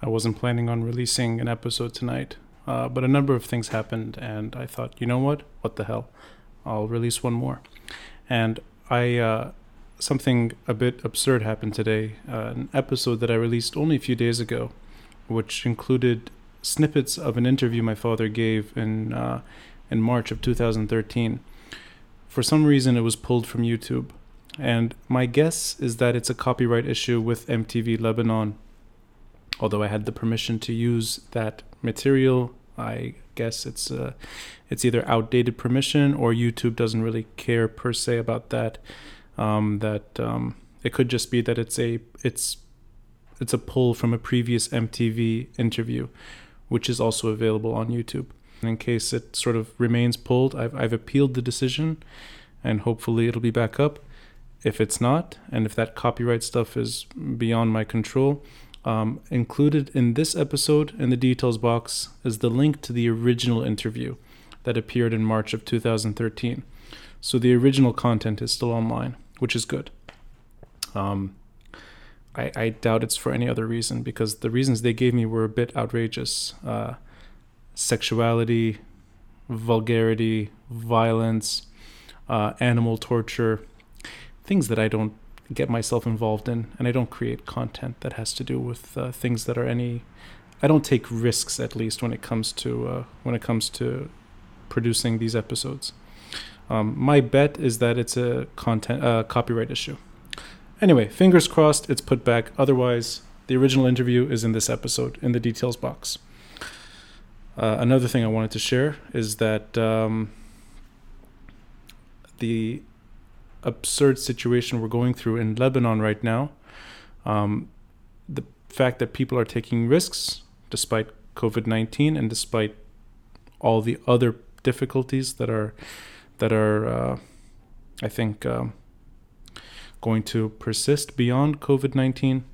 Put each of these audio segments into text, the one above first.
I wasn't planning on releasing an episode tonight, uh, but a number of things happened, and I thought, you know what? What the hell? I'll release one more. And I, uh, something a bit absurd happened today. Uh, an episode that I released only a few days ago, which included snippets of an interview my father gave in uh, in March of 2013. For some reason, it was pulled from YouTube, and my guess is that it's a copyright issue with MTV Lebanon. Although I had the permission to use that material, I guess it's uh, it's either outdated permission or YouTube doesn't really care per se about that. Um, that um, it could just be that it's a it's it's a pull from a previous MTV interview, which is also available on YouTube. In case it sort of remains pulled, I've I've appealed the decision, and hopefully it'll be back up. If it's not, and if that copyright stuff is beyond my control, um, included in this episode in the details box is the link to the original interview that appeared in March of 2013. So the original content is still online, which is good. Um, I, I doubt it's for any other reason because the reasons they gave me were a bit outrageous. Uh, sexuality, vulgarity, violence, uh, animal torture, things that I don't get myself involved in, and I don't create content that has to do with uh, things that are any. I don't take risks, at least when it comes to uh, when it comes to producing these episodes. Um, my bet is that it's a content uh, copyright issue. Anyway, fingers crossed it's put back. Otherwise, the original interview is in this episode in the details box. Uh, another thing I wanted to share is that um, the absurd situation we're going through in Lebanon right now, um, the fact that people are taking risks despite COVID 19 and despite all the other difficulties that are, that are uh, I think, um, going to persist beyond COVID 19,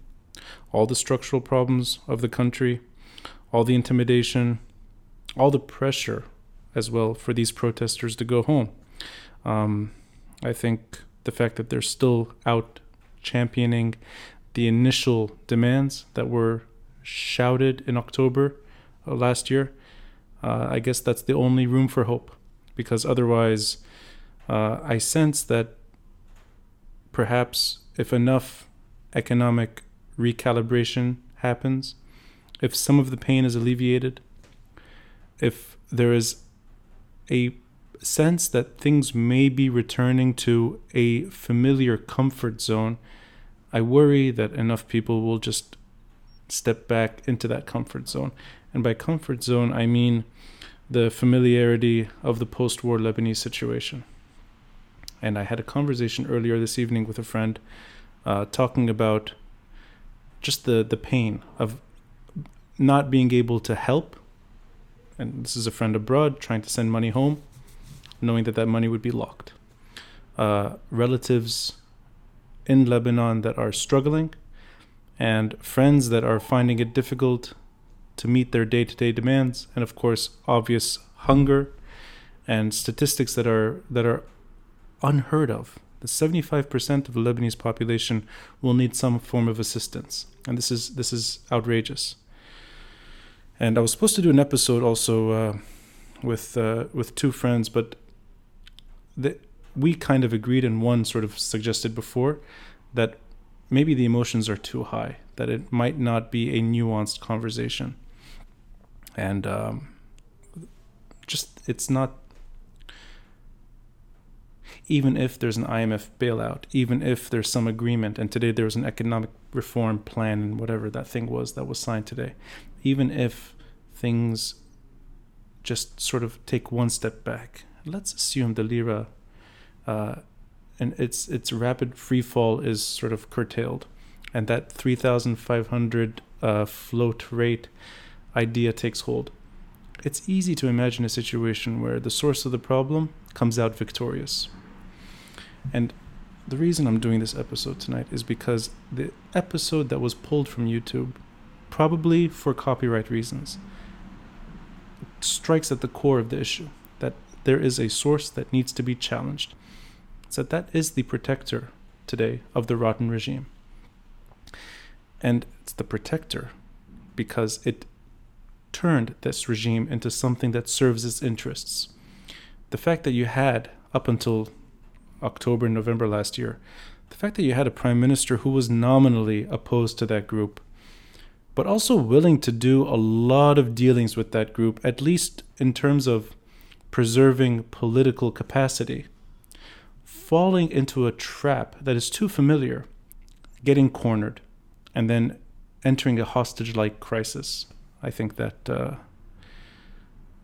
all the structural problems of the country, all the intimidation, all the pressure as well for these protesters to go home. Um, I think the fact that they're still out championing the initial demands that were shouted in October last year, uh, I guess that's the only room for hope. Because otherwise, uh, I sense that perhaps if enough economic recalibration happens, if some of the pain is alleviated, if there is a sense that things may be returning to a familiar comfort zone, I worry that enough people will just step back into that comfort zone. And by comfort zone, I mean the familiarity of the post war Lebanese situation. And I had a conversation earlier this evening with a friend uh, talking about just the, the pain of not being able to help. And this is a friend abroad trying to send money home knowing that that money would be locked. Uh, relatives in Lebanon that are struggling, and friends that are finding it difficult to meet their day to day demands, and of course, obvious hunger and statistics that are that are unheard of. The 75% of the Lebanese population will need some form of assistance, and this is this is outrageous. And I was supposed to do an episode also uh, with uh, with two friends, but that we kind of agreed and one sort of suggested before that maybe the emotions are too high, that it might not be a nuanced conversation. And um, just, it's not, even if there's an IMF bailout, even if there's some agreement, and today there was an economic reform plan and whatever that thing was that was signed today, even if things just sort of take one step back let's assume the lira uh, and its its rapid free fall is sort of curtailed, and that 3,500 uh, float rate idea takes hold. It's easy to imagine a situation where the source of the problem comes out victorious. And the reason I'm doing this episode tonight is because the episode that was pulled from YouTube, probably for copyright reasons, strikes at the core of the issue there is a source that needs to be challenged. So that is the protector today of the rotten regime. And it's the protector because it turned this regime into something that serves its interests. The fact that you had, up until October, November last year, the fact that you had a prime minister who was nominally opposed to that group, but also willing to do a lot of dealings with that group, at least in terms of preserving political capacity, falling into a trap that is too familiar, getting cornered, and then entering a hostage like crisis. I think that uh,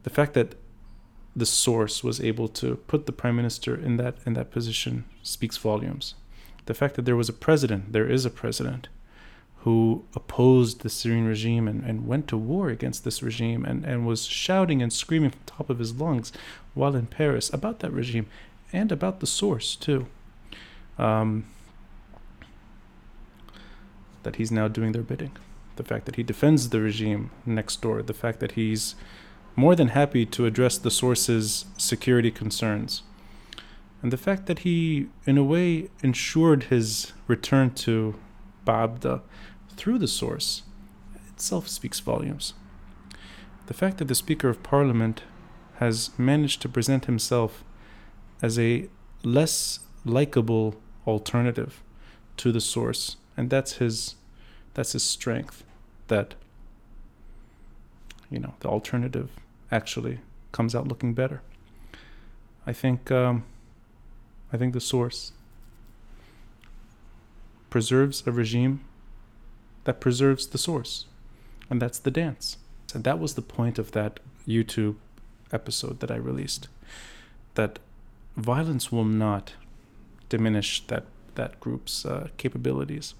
the fact that the source was able to put the prime minister in that in that position speaks volumes. The fact that there was a president, there is a president, who opposed the Syrian regime and, and went to war against this regime and, and was shouting and screaming from the top of his lungs while in Paris about that regime and about the source too. Um, that he's now doing their bidding. The fact that he defends the regime next door, the fact that he's more than happy to address the source's security concerns, and the fact that he, in a way, ensured his return to Ba'abda through the source itself speaks volumes. The fact that the Speaker of Parliament has managed to present himself as a less likable alternative to the source and that's his that's his strength that you know the alternative actually comes out looking better i think um, i think the source preserves a regime that preserves the source and that's the dance and that was the point of that youtube episode that i released that violence will not diminish that that group's uh, capabilities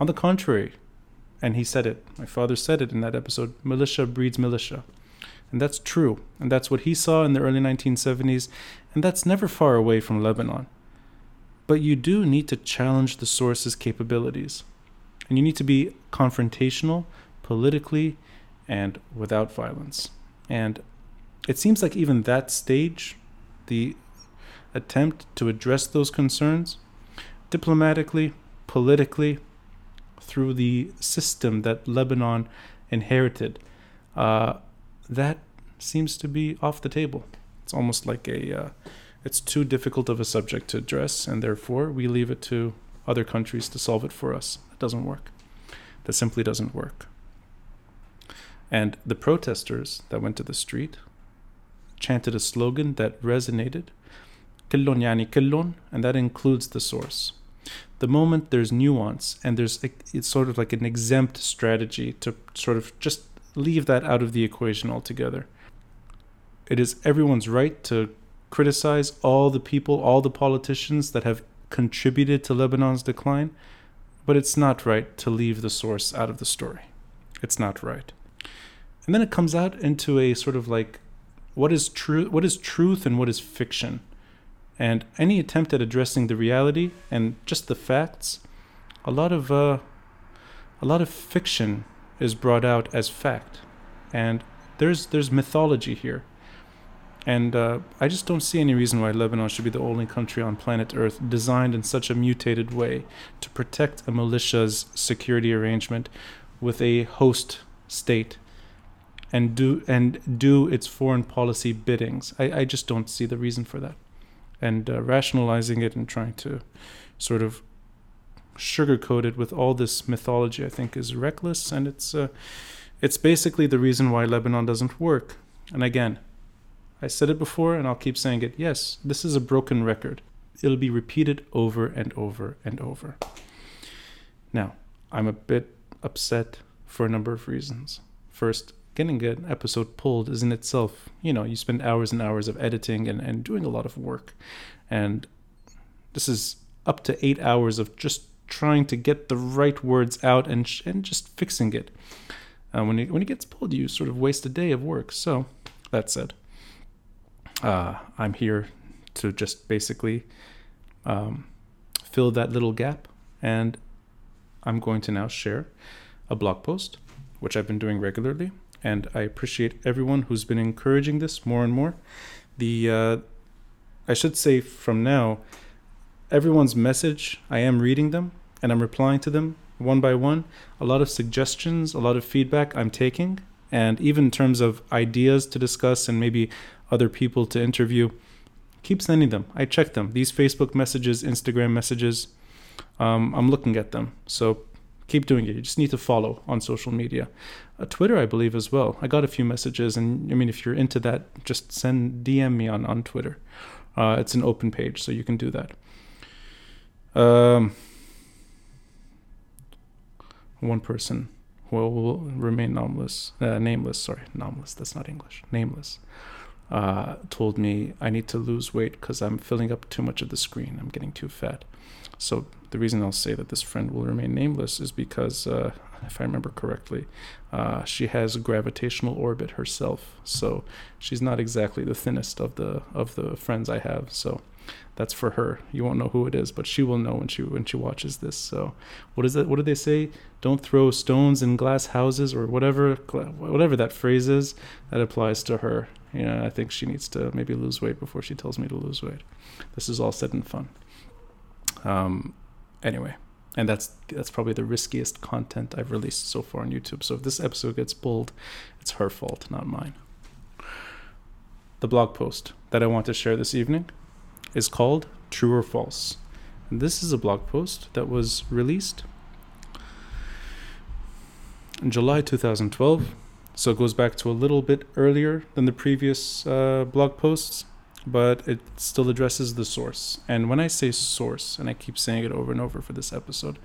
on the contrary, and he said it, my father said it in that episode militia breeds militia. And that's true. And that's what he saw in the early 1970s. And that's never far away from Lebanon. But you do need to challenge the source's capabilities. And you need to be confrontational, politically, and without violence. And it seems like even that stage, the attempt to address those concerns, diplomatically, politically, through the system that Lebanon inherited, uh, that seems to be off the table. It's almost like a, uh, it's too difficult of a subject to address, and therefore we leave it to other countries to solve it for us doesn't work. That simply doesn't work. And the protesters that went to the street chanted a slogan that resonated, Killon yani killon, and that includes the source. The moment there's nuance and there's it's sort of like an exempt strategy to sort of just leave that out of the equation altogether. It is everyone's right to criticize all the people, all the politicians that have contributed to Lebanon's decline, but it's not right to leave the source out of the story. It's not right. And then it comes out into a sort of like what is true what is truth and what is fiction and any attempt at addressing the reality and just the facts, a lot of uh, a lot of fiction is brought out as fact, and there's there's mythology here, and uh, I just don't see any reason why Lebanon should be the only country on planet Earth designed in such a mutated way to protect a militia's security arrangement with a host state and do and do its foreign policy biddings. I, I just don't see the reason for that and uh, rationalizing it and trying to sort of sugarcoat it with all this mythology, I think, is reckless, and it's uh, it's basically the reason why Lebanon doesn't work. And again, I said it before, and I'll keep saying it. Yes, this is a broken record. It'll be repeated over and over and over. Now, I'm a bit upset for a number of reasons. First, getting an episode pulled is in itself, you know, you spend hours and hours of editing and, and doing a lot of work. And this is up to eight hours of just trying to get the right words out and, and just fixing it. Uh, when, it, when it gets pulled, you sort of waste a day of work. So, that said, uh, I'm here to just basically um, fill that little gap. And I'm going to now share a blog post, which I've been doing regularly and I appreciate everyone who's been encouraging this more and more. The uh, I should say from now, everyone's message I am reading them and I'm replying to them, one by one. A lot of suggestions, a lot of feedback I'm taking, and even in terms of ideas to discuss and maybe other people to interview, keep sending them. I check them. These Facebook messages, Instagram messages, um, I'm looking at them. So keep doing it. You just need to follow on social media. Uh, Twitter, I believe, as well. I got a few messages, and I mean, if you're into that, just send DM me on on Twitter. Uh, it's an open page, so you can do that. Um, one person will, will remain nameless, uh, nameless. Sorry, nameless. That's not English. Nameless. Uh, told me I need to lose weight because I'm filling up too much of the screen. I'm getting too fat. So the reason I'll say that this friend will remain nameless is because, uh, if I remember correctly, uh, she has a gravitational orbit herself. So she's not exactly the thinnest of the of the friends I have. So that's for her. You won't know who it is, but she will know when she when she watches this. So, what is that? What do they say? Don't throw stones in glass houses or whatever whatever that phrase is. That applies to her. You know, I think she needs to maybe lose weight before she tells me to lose weight. This is all said in fun. Um, anyway, and that's that's probably the riskiest content I've released so far on YouTube. So if this episode gets pulled, it's her fault, not mine. The blog post that I want to share this evening is called True or False. And this is a blog post that was released in July 2012. So it goes back to a little bit earlier than the previous uh, blog posts, but it still addresses the source. And when I say source, and I keep saying it over and over for this episode,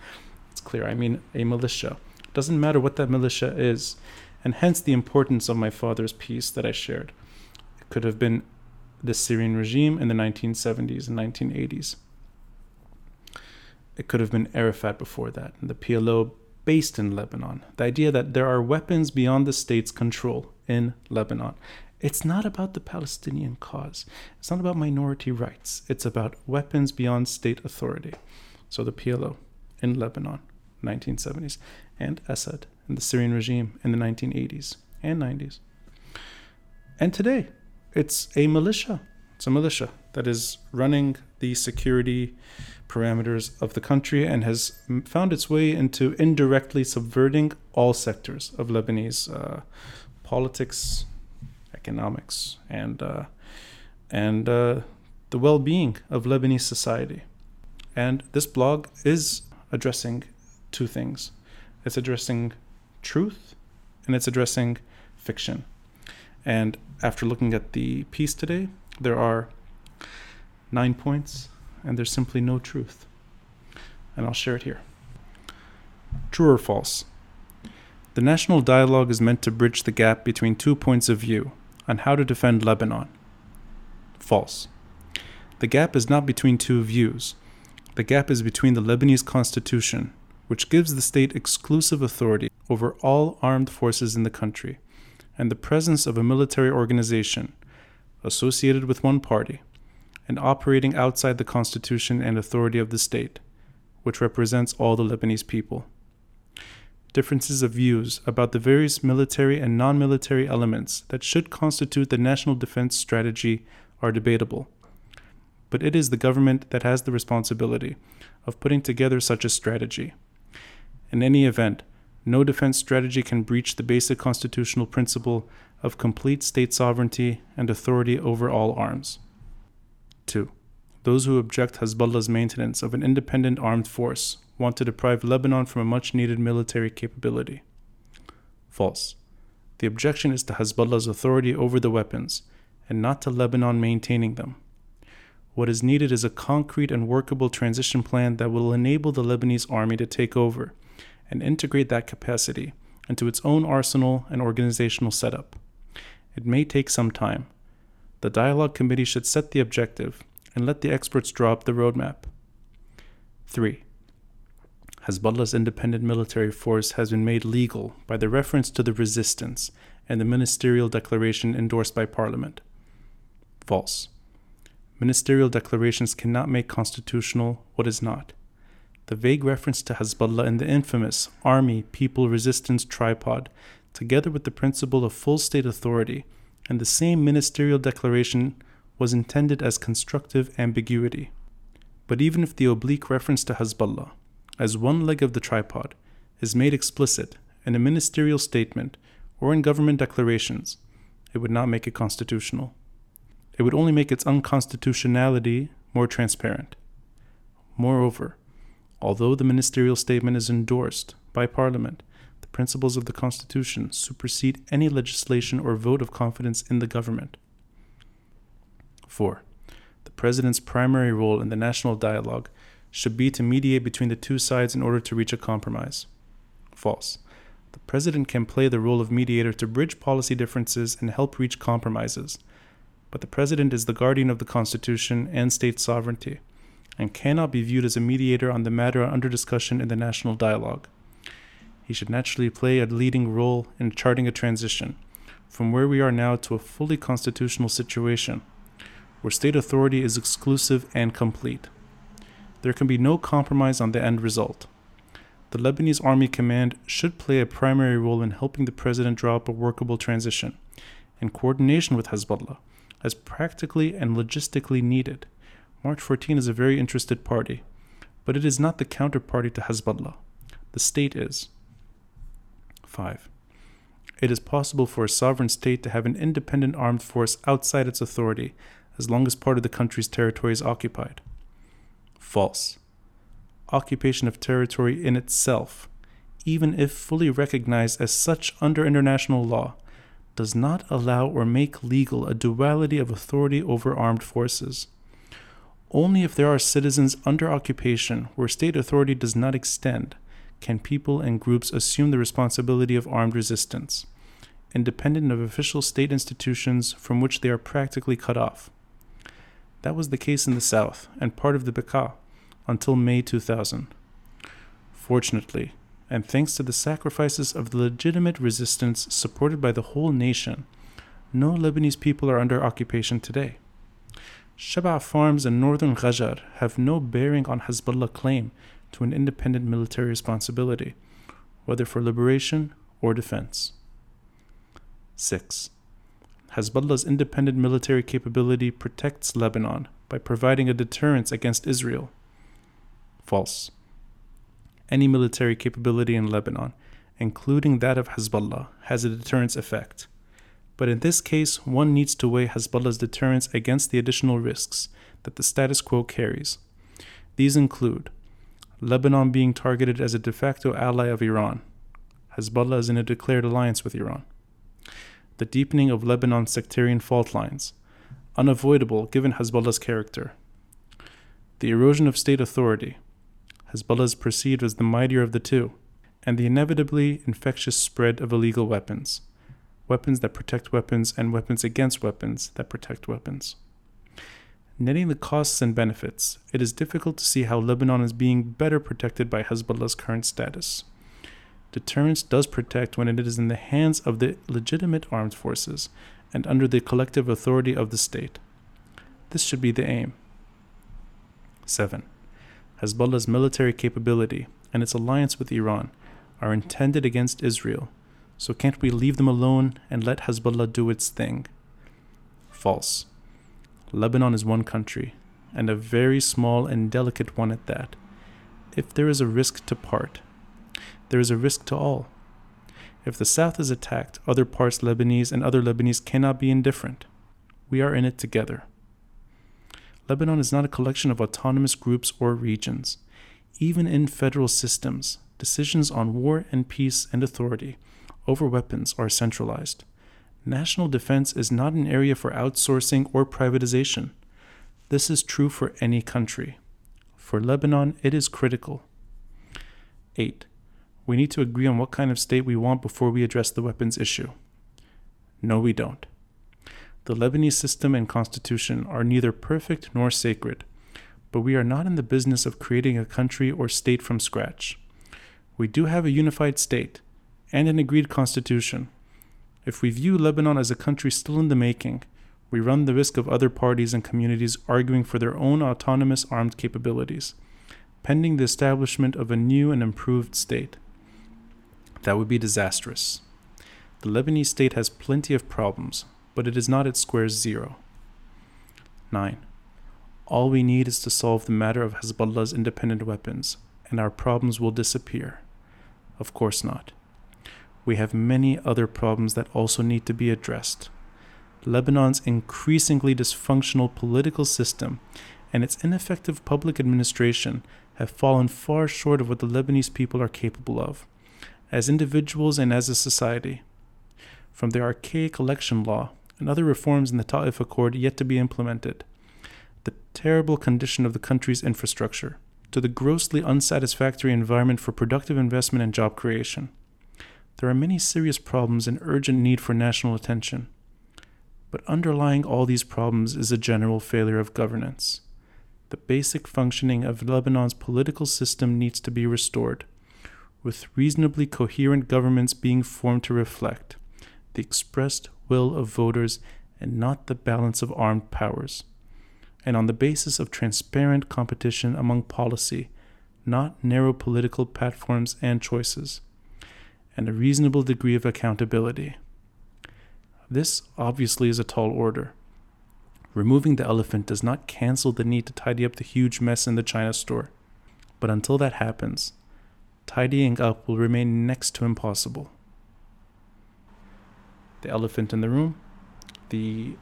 it's clear. I mean a militia. It doesn't matter what that militia is, and hence the importance of my father's piece that I shared. It could have been the Syrian regime in the 1970s and 1980s. It could have been Arafat before that, the PLO based in Lebanon. The idea that there are weapons beyond the state's control in Lebanon. It's not about the Palestinian cause. It's not about minority rights. It's about weapons beyond state authority. So the PLO in Lebanon, 1970s, and Assad and the Syrian regime in the 1980s and 90s. And today, it's a militia. It's a militia that is running the security parameters of the country and has found its way into indirectly subverting all sectors of Lebanese uh, politics, economics, and uh, and uh, the well-being of Lebanese society. And this blog is addressing two things. It's addressing truth and it's addressing fiction. And after looking at the piece today, there are nine points, and there's simply no truth. And I'll share it here. True or false? The national dialogue is meant to bridge the gap between two points of view on how to defend Lebanon. False. The gap is not between two views. The gap is between the Lebanese constitution, which gives the state exclusive authority over all armed forces in the country, and the presence of a military organization associated with one party and operating outside the constitution and authority of the state, which represents all the Lebanese people. Differences of views about the various military and non military elements that should constitute the national defense strategy are debatable. But it is the government that has the responsibility of putting together such a strategy. In any event, no defense strategy can breach the basic constitutional principle of complete state sovereignty and authority over all arms. 2. Those who object Hezbollah's maintenance of an independent armed force want to deprive Lebanon from a much needed military capability. False. The objection is to Hezbollah's authority over the weapons, and not to Lebanon maintaining them. What is needed is a concrete and workable transition plan that will enable the Lebanese army to take over and integrate that capacity into its own arsenal and organizational setup. It may take some time. The Dialogue Committee should set the objective and let the experts draw up the roadmap. 3. Hezbollah's independent military force has been made legal by the reference to the resistance and the ministerial declaration endorsed by Parliament. False. Ministerial declarations cannot make constitutional what is not the vague reference to Hezbollah in the infamous Army People Resistance Tripod, together with the principle of full state authority, and the same ministerial declaration was intended as constructive ambiguity. But even if the oblique reference to Hezbollah, as one leg of the tripod, is made explicit in a ministerial statement or in government declarations, it would not make it constitutional. It would only make its unconstitutionality more transparent. Moreover, although the ministerial statement is endorsed by Parliament, the principles of the Constitution supersede any legislation or vote of confidence in the government. 4. The President's primary role in the national dialogue should be to mediate between the two sides in order to reach a compromise. False. The President can play the role of mediator to bridge policy differences and help reach compromises. But the President is the guardian of the Constitution and state sovereignty, and cannot be viewed as a mediator on the matter under discussion in the national dialogue. He should naturally play a leading role in charting a transition from where we are now to a fully constitutional situation where state authority is exclusive and complete. There can be no compromise on the end result. The Lebanese Army Command should play a primary role in helping the president draw up a workable transition, in coordination with Hezbollah, as practically and logistically needed. March 14 is a very interested party, but it is not the counterparty to Hezbollah. The state is. 5. It is possible for a sovereign state to have an independent armed force outside its authority as long as part of the country's territory is occupied. False. Occupation of territory in itself, even if fully recognized as such under international law, does not allow or make legal a duality of authority over armed forces. Only if there are citizens under occupation where state authority does not extend can people and groups assume the responsibility of armed resistance, independent of official state institutions from which they are practically cut off. That was the case in the South and part of the Bekaa until May 2000. Fortunately, and thanks to the sacrifices of the legitimate resistance supported by the whole nation, no Lebanese people are under occupation today. Shebaa farms in northern Ghajar have no bearing on Hezbollah claim to an independent military responsibility, whether for liberation or defense. 6. Hezbollah's independent military capability protects Lebanon by providing a deterrence against Israel. False. Any military capability in Lebanon, including that of Hezbollah, has a deterrence effect. But in this case, one needs to weigh Hezbollah's deterrence against the additional risks that the status quo carries. These include Lebanon being targeted as a de facto ally of Iran. Hezbollah is in a declared alliance with Iran the deepening of Lebanon's sectarian fault lines, unavoidable given Hezbollah's character. The erosion of state authority, Hezbollah is perceived as the mightier of the two, and the inevitably infectious spread of illegal weapons, weapons that protect weapons and weapons against weapons that protect weapons. Netting the costs and benefits, it is difficult to see how Lebanon is being better protected by Hezbollah's current status. Deterrence does protect when it is in the hands of the legitimate armed forces and under the collective authority of the state. This should be the aim. 7. Hezbollah's military capability and its alliance with Iran are intended against Israel, so can't we leave them alone and let Hezbollah do its thing? False. Lebanon is one country, and a very small and delicate one at that. If there is a risk to part, there is a risk to all. If the South is attacked, other parts Lebanese and other Lebanese cannot be indifferent. We are in it together. Lebanon is not a collection of autonomous groups or regions. Even in federal systems, decisions on war and peace and authority over weapons are centralized. National defense is not an area for outsourcing or privatization. This is true for any country. For Lebanon, it is critical. 8. We need to agree on what kind of state we want before we address the weapons issue. No, we don't. The Lebanese system and constitution are neither perfect nor sacred, but we are not in the business of creating a country or state from scratch. We do have a unified state and an agreed constitution. If we view Lebanon as a country still in the making, we run the risk of other parties and communities arguing for their own autonomous armed capabilities, pending the establishment of a new and improved state. That would be disastrous. The Lebanese state has plenty of problems, but it is not at square zero. 9. All we need is to solve the matter of Hezbollah's independent weapons, and our problems will disappear. Of course not. We have many other problems that also need to be addressed. Lebanon's increasingly dysfunctional political system and its ineffective public administration have fallen far short of what the Lebanese people are capable of, as individuals and as a society. From the archaic election law and other reforms in the Ta'if Accord yet to be implemented, the terrible condition of the country's infrastructure, to the grossly unsatisfactory environment for productive investment and job creation. There are many serious problems and urgent need for national attention. But underlying all these problems is a general failure of governance. The basic functioning of Lebanon's political system needs to be restored, with reasonably coherent governments being formed to reflect the expressed will of voters and not the balance of armed powers, and on the basis of transparent competition among policy, not narrow political platforms and choices, and a reasonable degree of accountability. This obviously is a tall order. Removing the elephant does not cancel the need to tidy up the huge mess in the China store. But until that happens, tidying up will remain next to impossible. The elephant in the room, the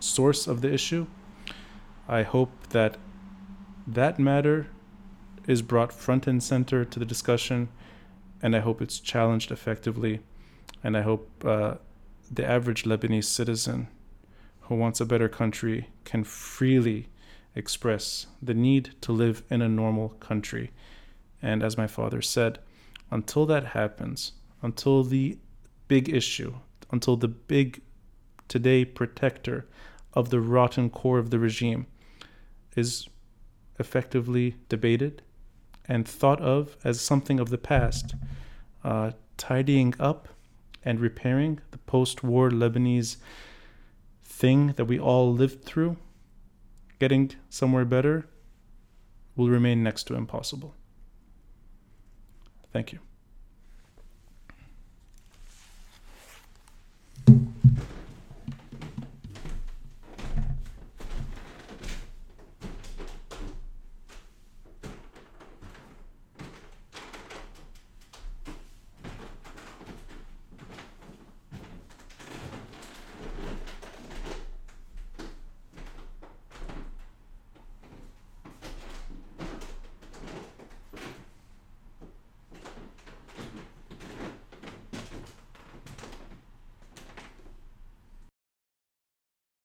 source of the issue, I hope that that matter is brought front and center to the discussion, and I hope it's challenged effectively, and I hope uh, the average Lebanese citizen who wants a better country can freely express the need to live in a normal country. And as my father said, until that happens, until the big issue, until the big today protector of the rotten core of the regime is effectively debated and thought of as something of the past, uh, tidying up and repairing the post war Lebanese thing that we all lived through, getting somewhere better, will remain next to impossible. Thank you.